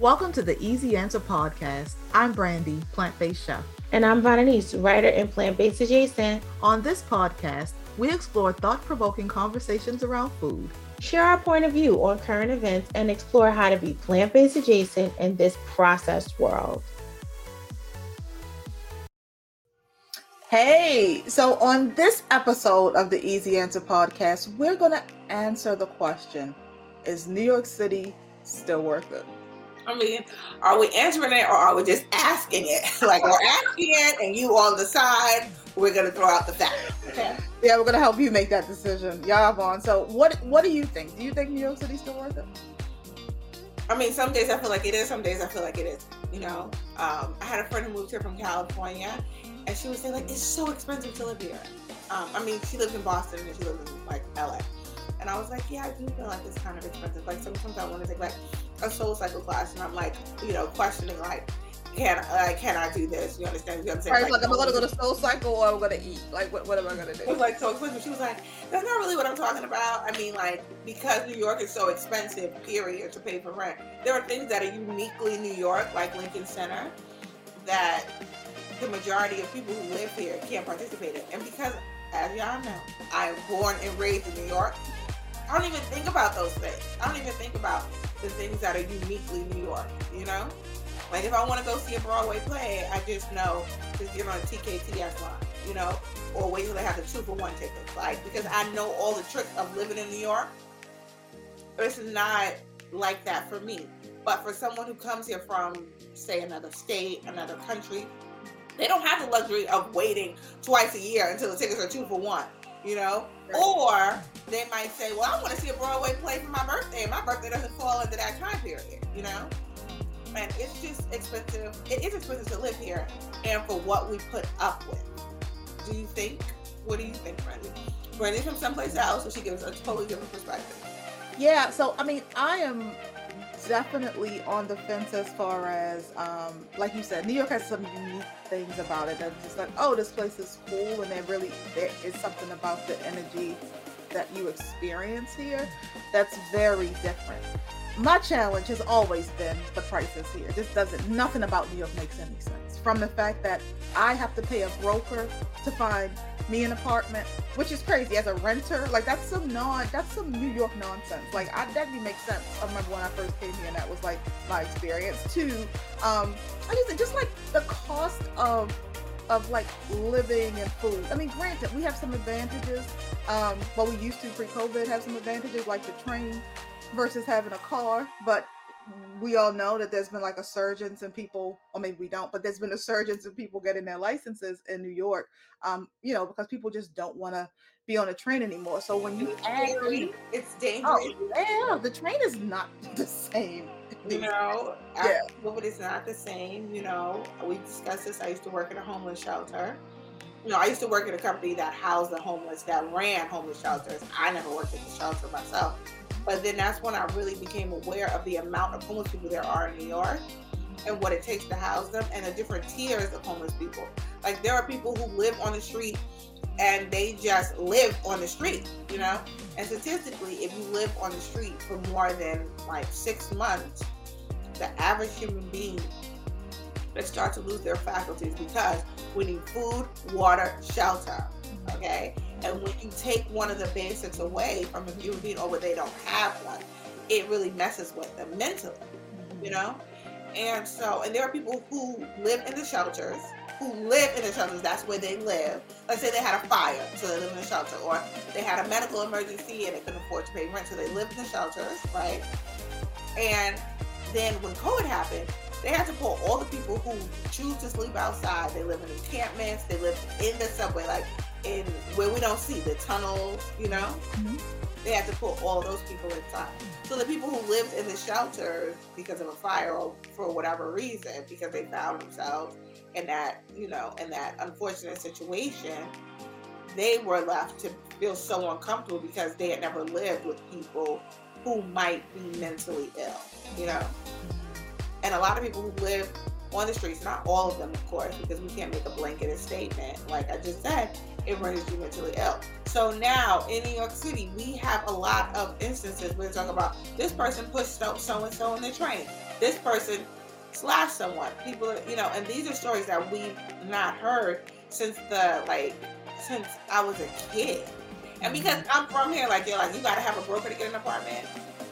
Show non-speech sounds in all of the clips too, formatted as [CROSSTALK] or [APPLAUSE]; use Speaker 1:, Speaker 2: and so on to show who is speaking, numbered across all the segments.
Speaker 1: Welcome to the Easy Answer Podcast. I'm Brandy, plant based chef.
Speaker 2: And I'm Vanessa, writer and plant based adjacent.
Speaker 1: On this podcast, we explore thought provoking conversations around food,
Speaker 2: share our point of view on current events, and explore how to be plant based adjacent in this processed world.
Speaker 1: Hey, so on this episode of the Easy Answer Podcast, we're going to answer the question Is New York City still worth it?
Speaker 3: I mean, are we answering it or are we just asking it? [LAUGHS] like we're asking it and you on the side, we're gonna throw out the fact. Okay.
Speaker 1: Yeah, we're gonna help you make that decision. Yeah, Vaughn. So what what do you think? Do you think New York City's still worth it?
Speaker 3: I mean, some days I feel like it is, some days I feel like it is. You know, um, I had a friend who moved here from California, and she would say like, "It's so expensive to live here." Um, I mean, she lives in Boston and she lives in like LA, and I was like, "Yeah, I do feel like it's kind of expensive." Like sometimes I want to take like a SoulCycle class and I'm like, you know, questioning like, can I can I do this? You understand? You understand?
Speaker 1: Right, like, like, am gonna go to [LAUGHS] SoulCycle or I'm gonna eat? Like what, what am I gonna do?
Speaker 3: It was like so expensive. She was like, that's not really what I'm talking about. I mean, like because New York is so expensive, period, to pay for rent. There are things that are uniquely New York, like Lincoln Center, that the majority of people who live here can't participate in. And because, as y'all know, I am born and raised in New York. I don't even think about those things. I don't even think about the things that are uniquely New York, you know? Like if I want to go see a Broadway play, I just know just get on a TKTS line, you know, or wait till they have the two for one tickets. Like because I know all the tricks of living in New York. It's not like that for me. But for someone who comes here from, say, another state, another country, they don't have the luxury of waiting twice a year until the tickets are two for one you know? Right. Or they might say, well, I want to see a Broadway play for my birthday. And my birthday doesn't fall into that time period, you know? And it's just expensive. It is expensive to live here and for what we put up with. Do you think? What do you think, Brandy? Brandy's from someplace else, so she gives a totally different perspective.
Speaker 1: Yeah, so I mean, I am definitely on the fence as far as, um, like you said, New York has some unique things about it. That's just like, oh, this place is cool, and there really there is something about the energy that you experience here that's very different. My challenge has always been the prices here. This doesn't, nothing about New York makes any sense. From the fact that I have to pay a broker to find me an apartment, which is crazy as a renter. Like that's some non, that's some New York nonsense. Like I, that didn't make sense. I remember when I first came here, and that was like my experience too. Um, I just just like the cost of of like living and food. I mean, granted, we have some advantages. Um, well, we used to pre-COVID have some advantages like the train versus having a car, but we all know that there's been like a surge in some people, or maybe we don't, but there's been a surge in people getting their licenses in New York. Um, you know, because people just don't want to be on a train anymore. So when you
Speaker 3: add, it's dangerous.
Speaker 1: Oh, yeah, the train is not [LAUGHS] the same.
Speaker 3: You know, yeah. but it's not the same. You know, we discussed this. I used to work in a homeless shelter. You know, I used to work at a company that housed the homeless, that ran homeless shelters. I never worked at the shelter myself. But then that's when I really became aware of the amount of homeless people there are in New York and what it takes to house them and the different tiers of homeless people. Like there are people who live on the street and they just live on the street, you know? And statistically, if you live on the street for more than like six months, the average human being they start to lose their faculties because we need food, water, shelter. Okay? And when you take one of the basics away from a human being or when they don't have one, it really messes with them mentally, you mm-hmm. know? And so, and there are people who live in the shelters, who live in the shelters, that's where they live. Let's say they had a fire, so they live in the shelter, or they had a medical emergency and they couldn't afford to pay rent, so they lived in the shelters, right? And then when COVID happened, they had to pull all the people who choose to sleep outside. They live in encampments, they live in the subway, like in where we don't see the tunnels, you know? Mm-hmm. They had to put all those people inside. So the people who lived in the shelters because of a fire or for whatever reason, because they found themselves in that, you know, in that unfortunate situation, they were left to feel so uncomfortable because they had never lived with people who might be mentally ill, you know? And a lot of people who live on the streets, not all of them, of course, because we can't make a blanket statement. Like I just said, it renders you mentally ill. So now in New York City, we have a lot of instances where we talk about this person pushed so and so in the train. This person slashed someone. People, you know, and these are stories that we've not heard since the like since I was a kid. And because mm-hmm. I'm from here, like you're like you gotta have a broker to get an apartment.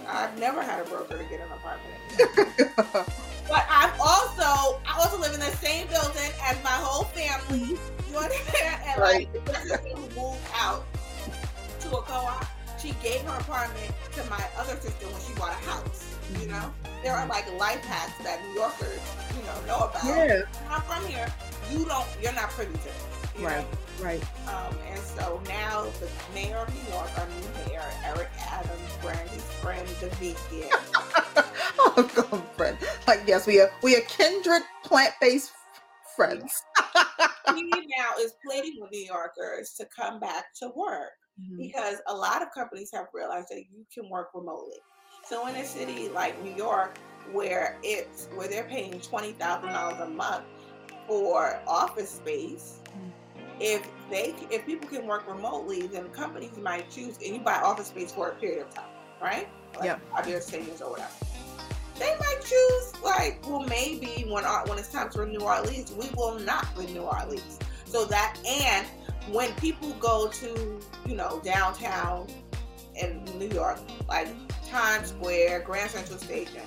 Speaker 3: I've never had a broker to get an apartment. [LAUGHS] but I've also I also live in the same building as my whole family. You understand? And right. like sister who moved out to a co-op, she gave her apartment to my other sister when she bought a house. You know, there are like life hacks that New Yorkers, you know, know about. Yeah. I'm from here. You don't. You're not privy to. It,
Speaker 1: right. Know? Right.
Speaker 3: Um, and so now the mayor of New York, our new mayor, Eric Adams, Brandy's friend, the vegan. [LAUGHS] [LAUGHS]
Speaker 1: friend. Like, yes, we are we are kindred plant-based friends. [LAUGHS]
Speaker 3: he now is pleading with New Yorkers to come back to work mm-hmm. because a lot of companies have realized that you can work remotely. So in a city like New York, where it's where they're paying twenty thousand dollars a month for office space, mm-hmm. if they if people can work remotely, then companies might choose and you buy office space for a period of time, right? Like
Speaker 1: yeah.
Speaker 3: five years, ten years, or whatever. They might choose like, well, maybe when our, when it's time to renew our lease, we will not renew our lease. So that and when people go to you know downtown in New York, like Times Square, Grand Central Station,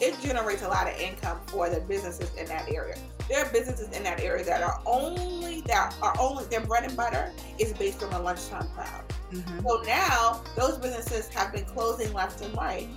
Speaker 3: it generates a lot of income for the businesses in that area. There are businesses in that area that are only that are only their bread and butter is based on the lunchtime crowd. Mm-hmm. So now those businesses have been closing left and right,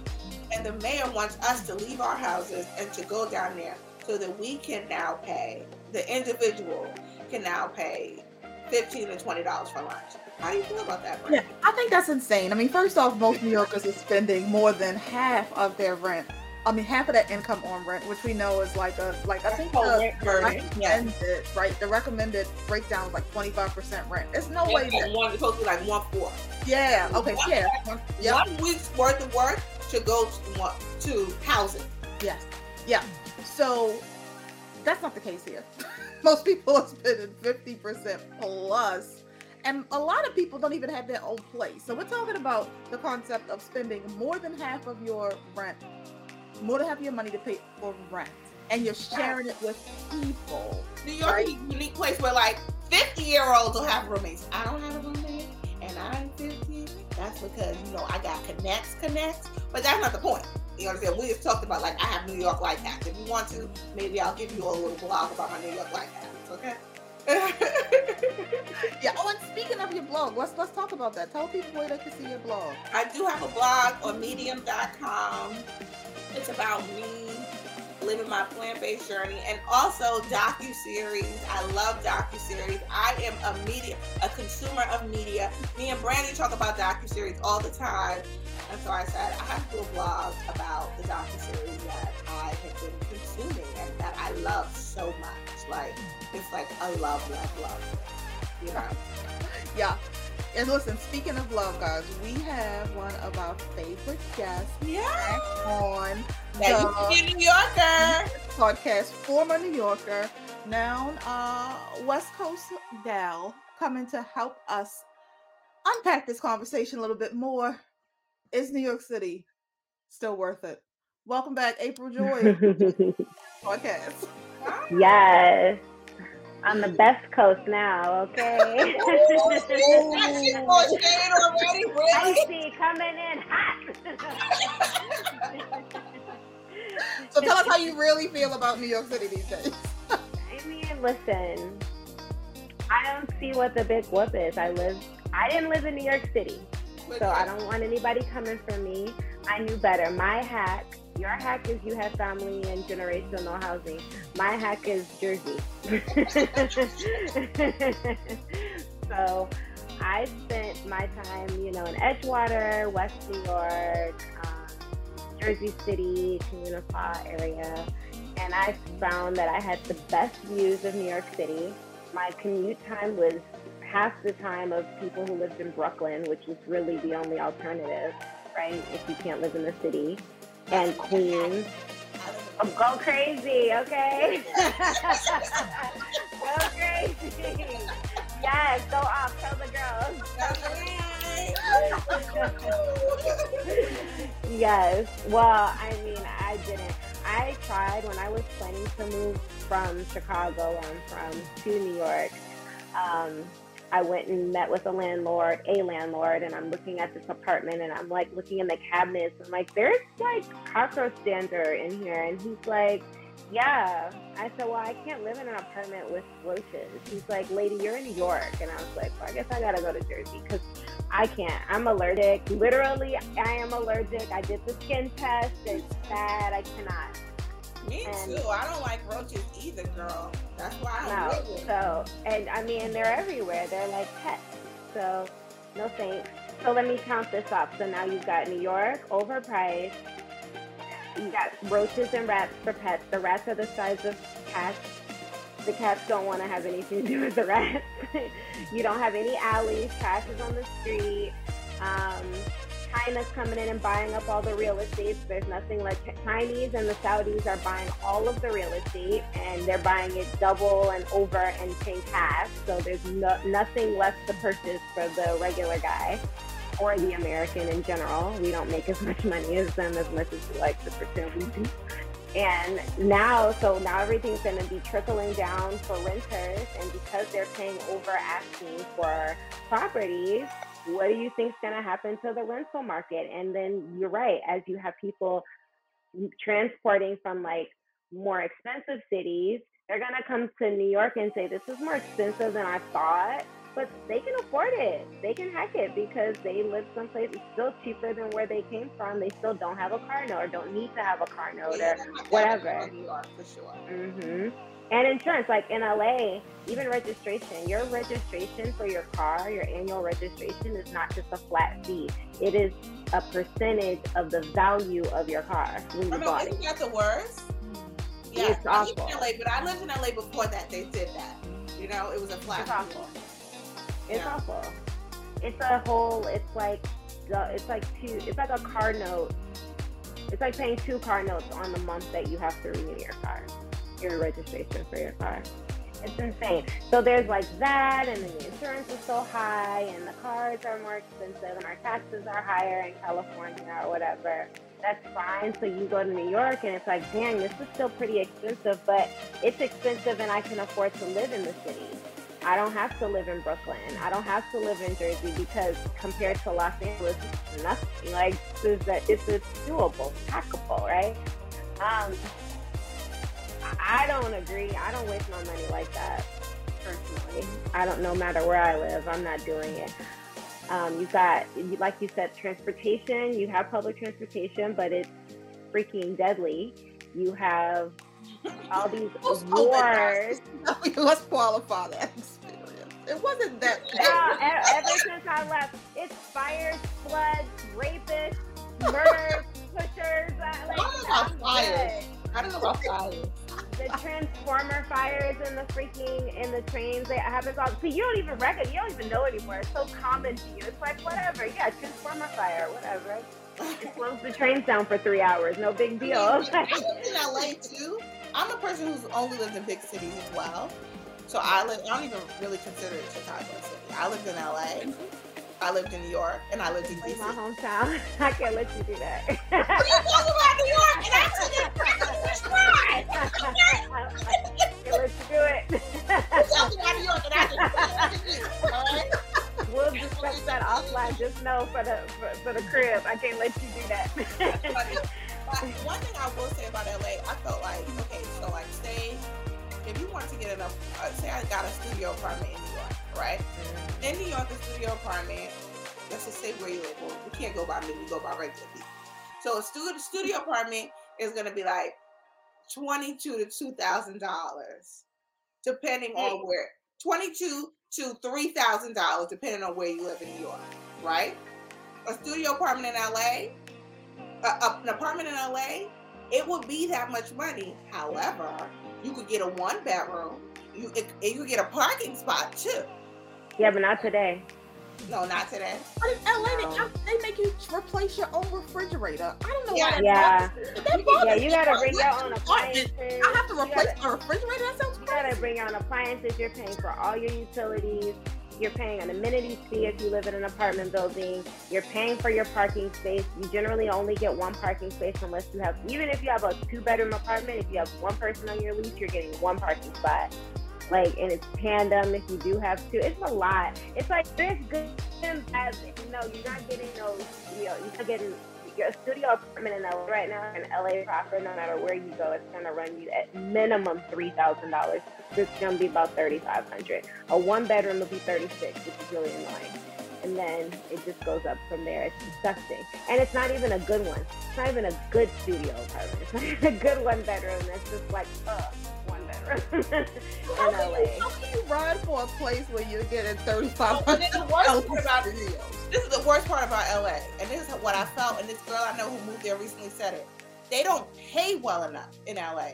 Speaker 3: and the mayor wants us to leave our houses and to go down there so that we can now pay the individual can now pay fifteen to twenty dollars for lunch. How do you feel about that?
Speaker 1: Yeah, I think that's insane. I mean, first off, most New Yorkers are spending more than half of their rent. I mean, half of that income on rent, which we know is like a like I think the recommended yes. right. The recommended breakdown is like twenty five percent rent. There's no yeah, way
Speaker 3: that one supposed to be like one four.
Speaker 1: Yeah. Okay.
Speaker 3: One,
Speaker 1: yeah.
Speaker 3: One, yep. one week's worth of work should go to, to housing.
Speaker 1: Yes. Yeah. So that's not the case here. [LAUGHS] Most people are spending 50% And a lot of people don't even have their own place. So we're talking about the concept of spending more than half of your rent, more than half of your money to pay for rent. And you're sharing it with people.
Speaker 3: New York right? is a unique place where like 50 year olds will have roommates. I don't have a roommate and I'm 50. That's because, you know, I got connects, connects. But that's not the point. You understand? We just talked about like I have New York life hacks. If you want to, maybe I'll give you a little blog about my New York life hacks. Okay. [LAUGHS]
Speaker 1: yeah. Oh, and speaking of your blog, let's let's talk about that. Tell people where they can see your blog.
Speaker 3: I do have a blog on Medium.com. It's about me living my plant-based journey and also docu-series. I love docu-series. I am a media a consumer of media. Me and brandy talk about docu-series all the time. And so i said i have to do a blog about the docu-series that i have been consuming and that i love so much. Like it's like a love love love you know?
Speaker 1: Yeah. And listen, speaking of love, guys, we have one of our favorite guests
Speaker 3: yeah.
Speaker 1: on
Speaker 3: now the New Yorker
Speaker 1: podcast, former New Yorker, now uh, West Coast gal, coming to help us unpack this conversation a little bit more. Is New York City still worth it? Welcome back, April Joy [LAUGHS] podcast.
Speaker 4: Yes. On the best coast now, okay? [LAUGHS] [LAUGHS] I see coming in hot.
Speaker 1: So tell us how you really feel about New York City these days.
Speaker 4: I mean, listen, I don't see what the big whoop is. I live, I didn't live in New York City, so I don't want anybody coming for me. I knew better. My hack your hack is you have family and generational housing. My hack is Jersey. [LAUGHS] so I spent my time, you know, in Edgewater, West New York, um, Jersey City, Communipaw area, and I found that I had the best views of New York City. My commute time was half the time of people who lived in Brooklyn, which was really the only alternative, right? If you can't live in the city and Queens. Oh, go crazy, okay? [LAUGHS] go crazy. yes, go off. Tell the girls. Yes. Well, I mean, I didn't. I tried when I was planning to move from Chicago. I'm from to New York. Um, I went and met with a landlord, a landlord, and I'm looking at this apartment and I'm like looking in the cabinets. I'm like, there's like cockroach dander in here. And he's like, yeah. I said, well, I can't live in an apartment with roaches. He's like, lady, you're in New York. And I was like, well, I guess I got to go to Jersey because I can't. I'm allergic. Literally, I am allergic. I did the skin test. It's bad. I cannot.
Speaker 3: Me and, too. I don't like roaches either, girl. That's why I don't no,
Speaker 4: So, and I mean, they're everywhere. They're like pets. So, no thanks. So let me count this up. So now you've got New York, overpriced. You got roaches and rats for pets. The rats are the size of cats. The cats don't want to have anything to do with the rats. [LAUGHS] you don't have any alleys. Trash is on the street. Um, China's coming in and buying up all the real estate. There's nothing like Chinese and the Saudis are buying all of the real estate and they're buying it double and over and paying cash. So there's no, nothing left to purchase for the regular guy or the American in general. We don't make as much money as them as much as we like to pretend we do. And now, so now everything's going to be trickling down for renters. And because they're paying over asking for properties, what do you think is going to happen to the rental market? And then you're right, as you have people transporting from like more expensive cities, they're going to come to New York and say, This is more expensive than I thought. But they can afford it. They can hack it because they live someplace it's still cheaper than where they came from. They still don't have a car note or don't need to have a car note yeah, or whatever.
Speaker 3: New York for sure.
Speaker 4: Mm-hmm and insurance like in la even registration your registration for your car your annual registration is not just a flat fee it is a percentage of the value of your car when you
Speaker 3: I
Speaker 4: bought
Speaker 3: isn't that the worst yeah it's I awful. in LA, but I lived in LA before that they did that you know it was a flat
Speaker 4: it's awful it's yeah. awful it's a whole it's like it's like two it's like a car note it's like paying two car notes on the month that you have to renew your car your registration for your car. It's insane. So there's like that, and then the insurance is so high, and the cars are more expensive, and our taxes are higher in California or whatever. That's fine. So you go to New York, and it's like, dang, this is still pretty expensive, but it's expensive, and I can afford to live in the city. I don't have to live in Brooklyn. I don't have to live in Jersey because compared to Los Angeles, nothing. Like is that it's, it's doable, hackable, right? Um, I don't agree. I don't waste my money like that personally. I don't. No matter where I live, I'm not doing it. Um, you've got, like you said, transportation. You have public transportation, but it's freaking deadly. You have all these wars.
Speaker 1: Let's qualify that experience. It wasn't that.
Speaker 4: Uh, ever since I left, it's fires, floods, rapists, murders, pushers. Uh, like, I
Speaker 3: don't know about fires. I don't know about fires
Speaker 4: the transformer fires in the freaking in the trains that happens all so you don't even reckon you don't even know anymore it's so common to you it's like whatever yeah transformer fire whatever it slows the trains down for three hours no big deal I,
Speaker 3: mean, I in LA too I'm a person who's only lived in big cities as well so I live I don't even really consider it Chicago city I lived in LA I lived in New York and I lived in DC.
Speaker 4: My hometown. [LAUGHS] I can't let you do that.
Speaker 3: you talk about New York and I took it try.
Speaker 4: can't let you do it.
Speaker 3: you talk about New York and I just all right?
Speaker 4: We'll discuss that offline. Just know for the for, for the crib, I can't let you do that.
Speaker 3: one thing I will say about LA, I felt like okay, so like say if you want to get enough, uh, say I got a studio apartment in New York, right? Mm-hmm. In New York, a studio apartment, let's just say where you live. Well, we can't go by me, we go by regular people. So a studio, studio apartment is going to be like twenty-two to two thousand dollars, depending hey. on where. Twenty-two to three thousand dollars, depending on where you live in New York, right? A studio apartment in LA, uh, an apartment in LA, it would be that much money. However, you could get a one bedroom. You it, you could get a parking spot too.
Speaker 4: Yeah, but not today.
Speaker 3: No, not today.
Speaker 1: But in LA, no. they, they make you replace your own refrigerator. I don't know
Speaker 4: yeah.
Speaker 1: why
Speaker 4: that yeah. That yeah, you gotta bring your own appliances.
Speaker 1: I have to replace gotta, my refrigerator. That sounds crazy.
Speaker 4: You gotta bring on appliances. You're paying for all your utilities. You're paying an amenities fee if you live in an apartment building. You're paying for your parking space. You generally only get one parking space unless you have, even if you have a two bedroom apartment, if you have one person on your lease, you're getting one parking spot. Like, and it's tandem if you do have two. It's a lot. It's like there's good and bad. You know, you're not getting those, you know, you're not getting your studio apartment in LA right now in LA proper, no matter where you go, it's gonna run you at minimum three thousand dollars. It's gonna be about thirty five hundred. A one bedroom will be thirty six, which is really annoying. And then it just goes up from there. It's disgusting, and it's not even a good one. It's not even a good studio apartment. It's not even a good one bedroom. It's just like, ugh [LAUGHS] in
Speaker 1: How can, you, how can you run for a place where you're getting thirty five
Speaker 3: Oh, and the worst part about this is the worst part about LA, and this is what I felt, and this girl I know who moved there recently said it. They don't pay well enough in LA.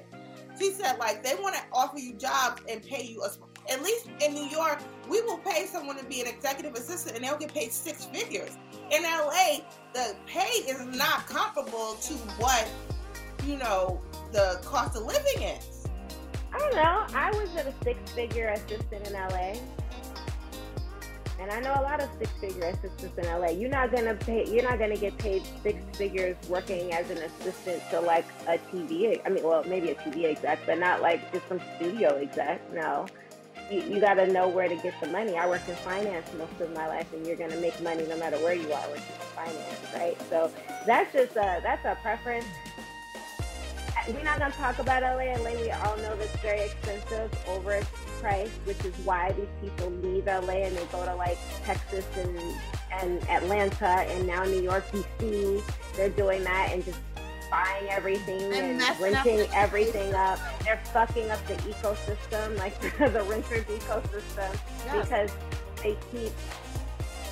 Speaker 3: She said like they want to offer you jobs and pay you a, at least in New York, we will pay someone to be an executive assistant and they'll get paid six figures. In LA, the pay is not comparable to what you know the cost of living is.
Speaker 4: I don't know. I was at a six-figure assistant in LA, and I know a lot of six-figure assistants in LA. You're not gonna pay. You're not gonna get paid six figures working as an assistant to like a TV. I mean, well, maybe a TV exec, but not like just some studio exec. No. You, you got to know where to get the money. I worked in finance most of my life, and you're going to make money no matter where you are working in finance, right? So that's just a that's a preference we're not gonna talk about LA. LA, we all know that's very expensive, overpriced, which is why these people leave LA and they go to like Texas and and Atlanta and now New York, DC. They're doing that and just buying everything
Speaker 1: And
Speaker 4: and,
Speaker 1: up
Speaker 4: renting
Speaker 1: the
Speaker 4: everything up. They're fucking up the ecosystem, like [LAUGHS] the renters ecosystem,
Speaker 1: Yes.
Speaker 4: because they keep,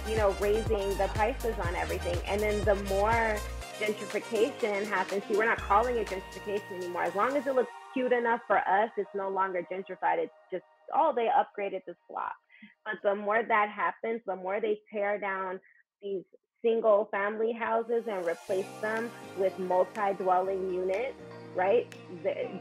Speaker 4: you know, raising the prices on everything. And then the more gentrification happens, see, we're not calling it gentrification anymore. As long as it looks cute enough for us, it's no longer gentrified. It's just, oh, they upgraded this block. But the more that happens, the more they tear down these single family houses and replace them with multi-dwelling units right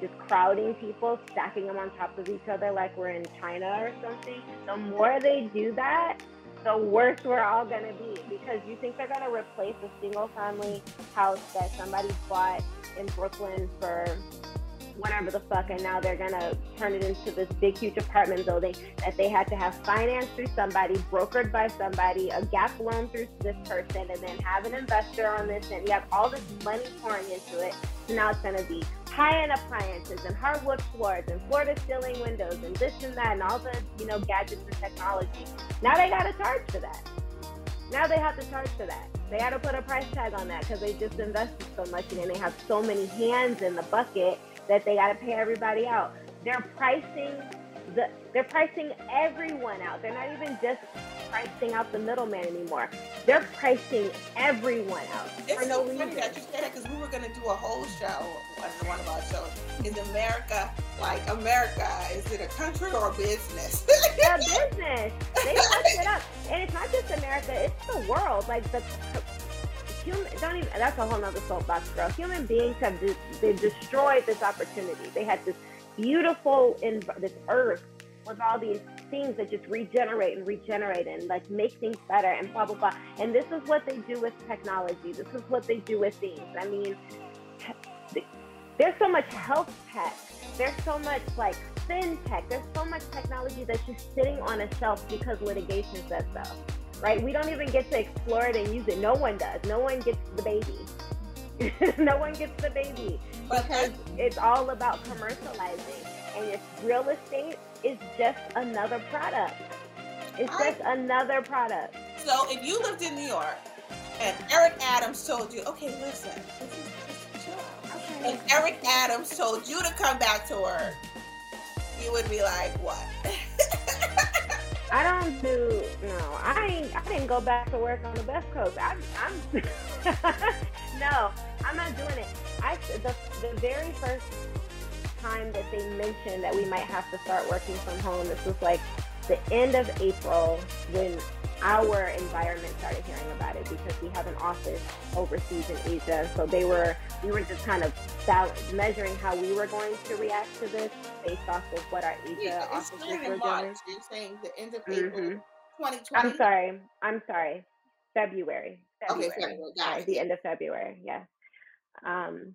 Speaker 4: just crowding people stacking them on top of each other like we're in china or something the more they do that the worse we're all to be because you think they're to replace a single family house that somebody bought in brooklyn for whatever the fuck, and now they're gonna turn it into this big, huge apartment building that they had to have financed through somebody, brokered by somebody, a gap loan through this person, and then have an investor on this, and you have all this money pouring into it. So now it's gonna be high-end appliances and hardwood floors and floor-to-ceiling windows and this and that and all the you know gadgets and technology. Now they gotta charge for that. Now they have to charge for that. They got to put a price tag on that because they just invested so much and they have so many hands in the bucket that they got to pay everybody out. They're pricing the they're pricing everyone out. They're not even just pricing out the middleman anymore. They're pricing everyone out
Speaker 3: It's
Speaker 4: for no
Speaker 3: so funny that you say that because we were gonna do a whole show on one of our shows. Is America like America? Is it a country or a business? [LAUGHS]
Speaker 4: a [LAUGHS] business. They fucked it up, and it's not just America; it's the world. Like the human. Don't even. That's a whole nother soapbox, girl. Human beings have de- they destroyed this opportunity. They had this beautiful in this earth with all these things that just regenerate and regenerate and like make things better and blah blah blah. And this is what they do with technology. This is what they do with things. I mean, there's so much health tech. There's so much like fintech. There's so much technology that's just sitting on a shelf because litigation says so. Right? We don't even get to explore it and use it. No one does. No one gets the baby. [LAUGHS] no one gets the baby because it's all about commercializing. And it's real estate is just another product. It's
Speaker 3: I-
Speaker 4: just another product.
Speaker 3: so if you lived in New York and Eric Adams told you, okay, listen, this is just a job. And Eric Adams told you to come back to work, you would be like, what?
Speaker 4: I don't do no. I ain't. I didn't go back to work on the West Coast. I'm. I'm [LAUGHS] no, I'm not doing it. I the the very first time that they mentioned that we might have to start working from home. This was like the end of April when our environment started hearing about it because we have an office overseas in Asia. So they were, we were just kind of measuring how we were going to react to this based off of what our Asia yeah, offices were March. doing.
Speaker 3: You're saying the end of April mm-hmm. 2020? I'm
Speaker 4: sorry. I'm sorry. February. February. Okay, February. Sorry, the end of February. Yes. Um,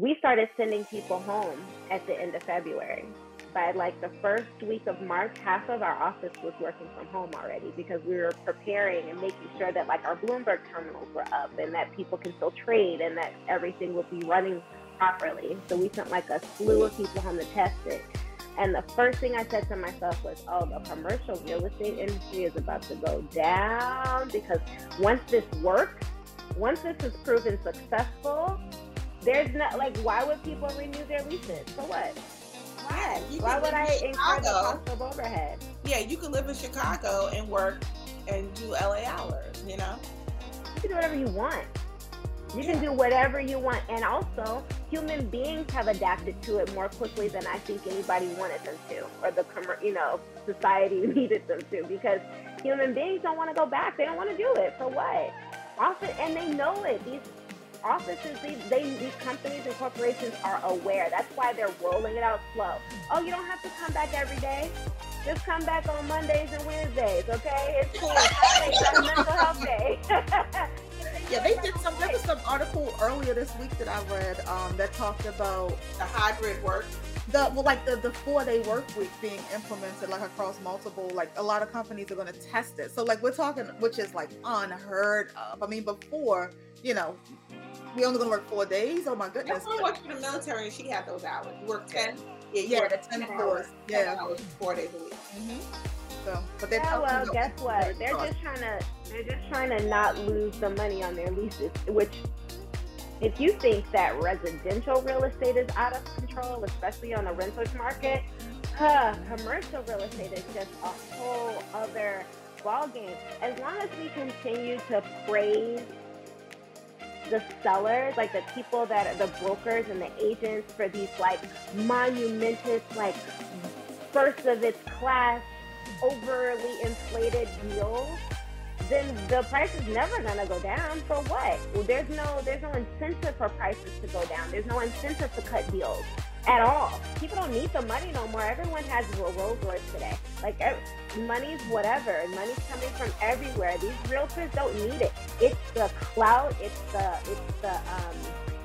Speaker 4: we started sending people home at the end of February by like the first week of March, half of our office was working from home already because we were preparing and making sure that like our Bloomberg terminals were up and that people can still trade and that everything would be running properly. So we sent like a slew of people home to test it. And the first thing I said to myself was, oh, the commercial real estate industry is about to go down because once this works, once this is proven successful, there's not like, why would people renew their leases? For what?
Speaker 3: Yeah,
Speaker 4: Why would I incur the cost of overhead?
Speaker 3: Yeah, you can live in Chicago and work and do LA hours, you know?
Speaker 4: You can do whatever you want. You yeah. can do whatever you want. And also, human beings have adapted to it more quickly than I think anybody wanted them to, or the, you know, society [LAUGHS] needed them to, because human beings don't want to go back. They don't want to do it. For what? Often, and they know it. These offices, they, they, these companies and corporations are aware. That's why they're rolling it out slow. Oh, you don't have to come back every day. Just come back on Mondays and Wednesdays, okay? It's cool. It's mental health day. [LAUGHS]
Speaker 1: yeah, they did some. There was some article earlier this week that I read um, that talked about
Speaker 3: the hybrid work.
Speaker 1: The well, like the the four day work week being implemented like across multiple. Like a lot of companies are going to test it. So like we're talking, which is like unheard of. I mean, before you know, we only gonna work four days. Oh my goodness!
Speaker 3: My worked for the military and she had those hours. You work ten.
Speaker 1: Yeah, yeah, the ten, 10 hours. Yeah,
Speaker 3: hours, four days a week.
Speaker 1: Mm-hmm. So, but they
Speaker 4: yeah, well, guess what? They're just trying to they're just trying to not lose the money on their leases. Which, if you think that residential real estate is out of control, especially on the rentals market, huh, commercial real estate is just a whole other ballgame. As long as we continue to praise the sellers, like the people that are the brokers and the agents for these like monumentous, like first of its class, overly inflated deals, then the price is never gonna go down. For what? Well, there's no there's no incentive for prices to go down. There's no incentive to cut deals at all. People don't need the money no more. Everyone has Rolls Royce today. Like money's whatever. Money's coming from everywhere. These realtors don't need it. It's the clout. It's the it's the um.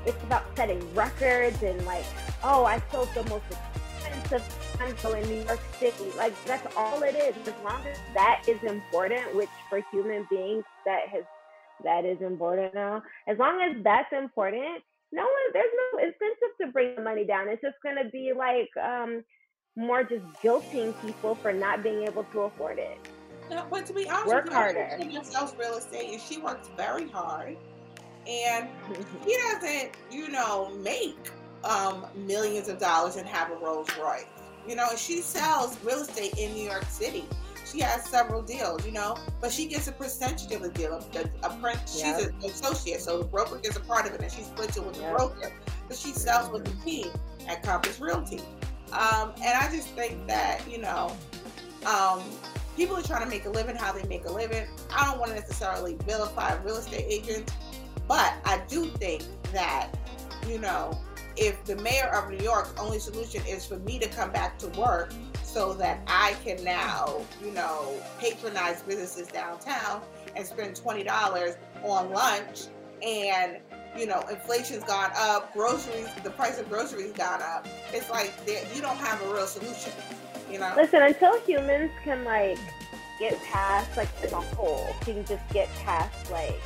Speaker 4: It's about setting records and like, oh, I sold the most expensive condo in New York City. Like that's all it is. As long as that is important, which for human beings that has that is important now. As long as that's important, no one there's no incentive to bring the money down. It's just gonna be like um more just guilting people for not being able to afford it.
Speaker 3: No, but to be honest, work harder. She sells real estate and she works very hard, and she [LAUGHS] doesn't, you know, make um, millions of dollars and have a Rolls Royce. You know, and she sells real estate in New York City. She has several deals, you know, but she gets a percentage of the deal. A, a, she's yep. an associate, so the broker gets a part of it, and she splits it with yep. the broker. But she sells with the team at Compass Realty. Um, and I just think that, you know, um, people are trying to make a living how they make a living. I don't want to necessarily vilify real estate agents, but I do think that, you know, if the mayor of New York's only solution is for me to come back to work so that I can now, you know, patronize businesses downtown and spend $20 on lunch and you know, inflation's gone up, groceries, the price of groceries gone up. It's like you don't have a real solution, you know.
Speaker 4: Listen, until humans can like get past like the whole, can just get past like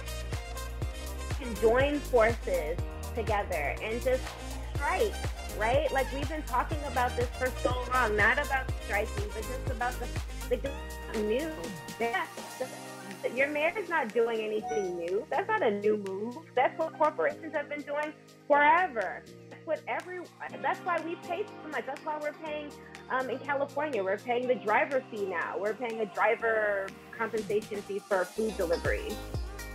Speaker 4: can join forces together and just strike, right? Like we've been talking about this for so long, not about striking, but just about the the new. Yeah, your mayor is not doing anything new. That's not a new move. That's what corporations have been doing forever. That's what every. That's why we pay so much. That's why we're paying um, in California. We're paying the driver fee now. We're paying a driver compensation fee for food delivery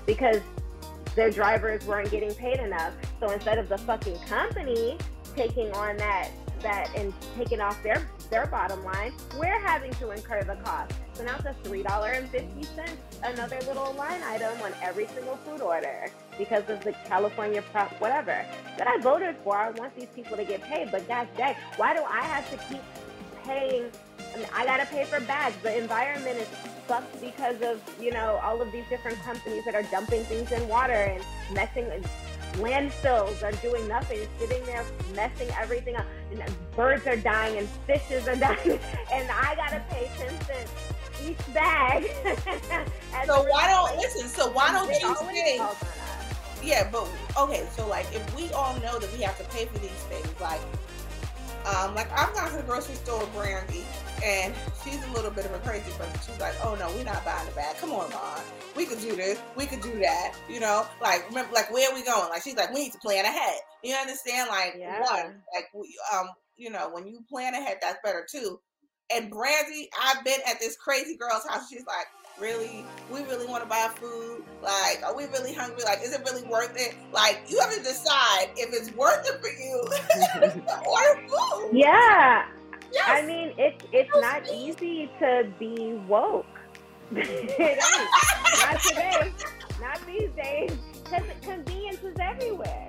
Speaker 4: because their drivers weren't getting paid enough. So instead of the fucking company taking on that that and taking off their their bottom line. We're having to incur the cost. So now it's a $3.50, another little line item on every single food order because of the California prop, whatever. That I voted for. I want these people to get paid, but gosh dang, why do I have to keep paying? I, mean, I gotta pay for bags. The environment is fucked because of, you know, all of these different companies that are dumping things in water and messing landfills are doing nothing, sitting there messing everything up. And birds are dying and fishes are [LAUGHS] dying, and I gotta pay ten cents each bag. [LAUGHS]
Speaker 3: so why don't listen? So why don't you say? Yeah, but okay. So like, if we all know that we have to pay for these things, like, um, like I've gone to the grocery store with Brandy, and she's a little bit of a crazy person. She's like, "Oh no, we're not buying the bag. Come on, Mom. We could do this. We could do that. You know, like remember, like where are we going? Like she's like, we need to plan ahead. You understand? Like yeah. one, like we, um, you know, when you plan ahead, that's better too. And Brandy, I've been at this crazy girl's house. She's like, really, we really want to buy food. Like, are we really hungry? Like, is it really worth it? Like, you have to decide if it's worth it for you [LAUGHS] or food.
Speaker 4: Yeah. Yes. I mean, it's it's not easy to be woke. [LAUGHS] not today, not these days, because convenience is everywhere.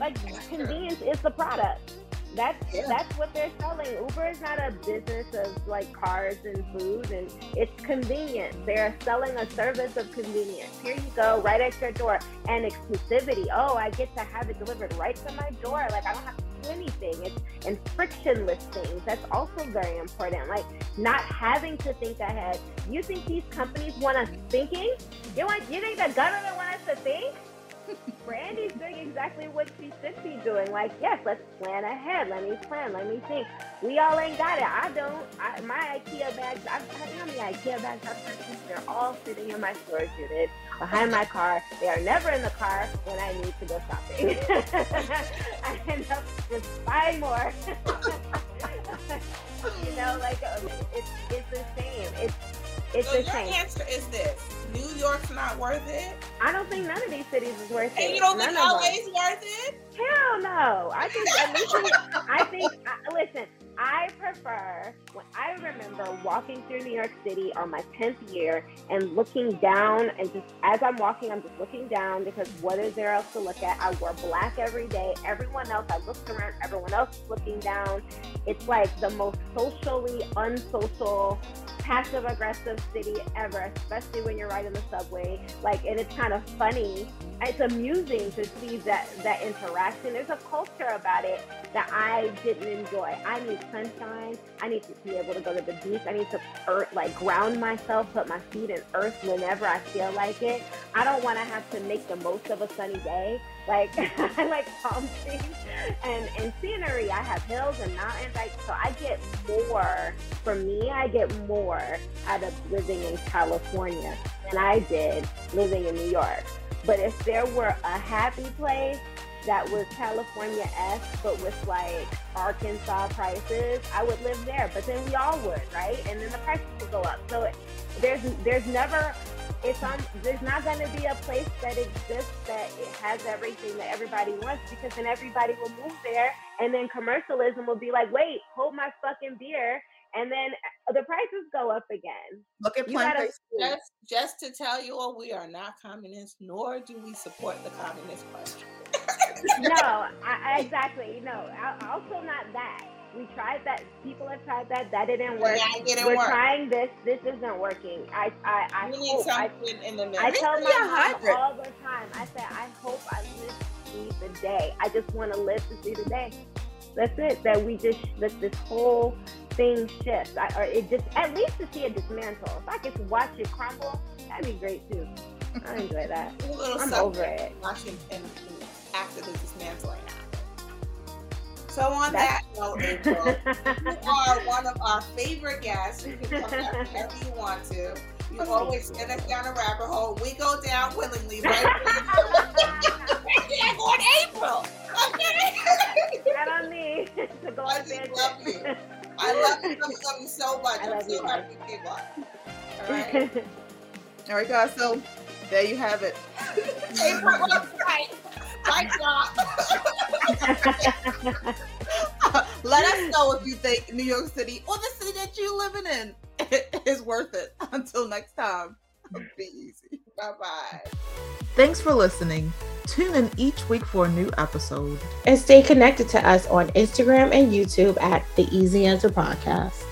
Speaker 4: Like convenience is the product. That's yeah. that's what they're selling. Uber is not a business of like cars and food, and it's convenience. They're selling a service of convenience. Here you go, right at your door, and exclusivity. Oh, I get to have it delivered right to my door. Like I don't have to do anything. It's and frictionless things. That's also very important. Like not having to think ahead. You think these companies want us thinking? You want you think the government want us to think? Brandy's doing exactly what she should be doing. Like, yes, let's plan ahead. Let me plan. Let me think. We all ain't got it. I don't. I, my IKEA bags. I've, how many IKEA bags I've purchased? They're all sitting in my storage unit behind my car. They are never in the car when I need to go shopping. [LAUGHS] I end up just buying more. [LAUGHS] you know, like it's it's a shame. It's it's
Speaker 3: so
Speaker 4: a
Speaker 3: your
Speaker 4: shame.
Speaker 3: answer is this: New York's not worth it.
Speaker 4: I don't think none of these cities is worth it.
Speaker 3: And you don't
Speaker 4: none
Speaker 3: think LA's worth it?
Speaker 4: Hell no. I think [LAUGHS] I think I, listen. I prefer when I remember walking through New York City on my 10th year and looking down and just as I'm walking, I'm just looking down because what is there else to look at? I wore black every day. Everyone else, I looked around, everyone else is looking down. It's like the most socially unsocial passive aggressive city ever, especially when you're riding the subway. Like, and it's kind of funny. It's amusing to see that that interaction. There's a culture about it that I didn't enjoy. I need sunshine. I need to be able to go to the beach. I need to earth, like ground myself, put my feet in earth whenever I feel like it. I don't want to have to make the most of a sunny day. Like [LAUGHS] I like palm trees and, and scenery. I have hills and mountains. Like so I get more for me, I get more out of living in California than I did living in New York. But if there were a happy place that was California esque, but with like Arkansas prices, I would live there. But then we all would, right? And then the prices would go up. So there's there's never it's on there's not going to be a place that exists that it has everything that everybody wants because then everybody will move there and then commercialism will be like wait hold my fucking beer and then uh, the prices go up again.
Speaker 1: Look at plant
Speaker 3: just, just to tell you all we are not communists nor do we support the communist question [LAUGHS]
Speaker 4: no I, exactly no I, also not that we tried that. People have tried that. That didn't work.
Speaker 3: Yeah, didn't
Speaker 4: We're
Speaker 3: work.
Speaker 4: trying this. This isn't working. I I I
Speaker 3: we
Speaker 4: hope.
Speaker 3: I,
Speaker 4: in
Speaker 3: the middle.
Speaker 4: I tell my mom all the time. I say I hope I live to see the day. I just want to live to see the day. That's it. That we just that this whole thing shifts. I, or it just at least to see it dismantle. If I could watch it crumble, that'd be great too. I enjoy that. I'm over it.
Speaker 3: Watching and after the dismantling. So on that note, [LAUGHS] April, you are one of our favorite guests. You can come back whenever you want to. You always send us down a rabbit hole. We go down willingly, right? yeah, [LAUGHS] on April. Okay.
Speaker 4: Not on me. [LAUGHS] to go
Speaker 3: I just love you. I love you. You, love you so much. I
Speaker 4: love
Speaker 3: I'm
Speaker 4: you.
Speaker 3: so happy you came on. All right.
Speaker 1: All right, guys. So there you have it.
Speaker 3: April right. Right, y'all. [LAUGHS]
Speaker 1: Let us know if you think New York City or the city that you're living in [LAUGHS] is worth it. [LAUGHS] Until next time, be easy. Bye bye. Thanks for listening. Tune in each week for a new episode.
Speaker 2: And stay connected to us on Instagram and YouTube at the Easy Answer Podcast.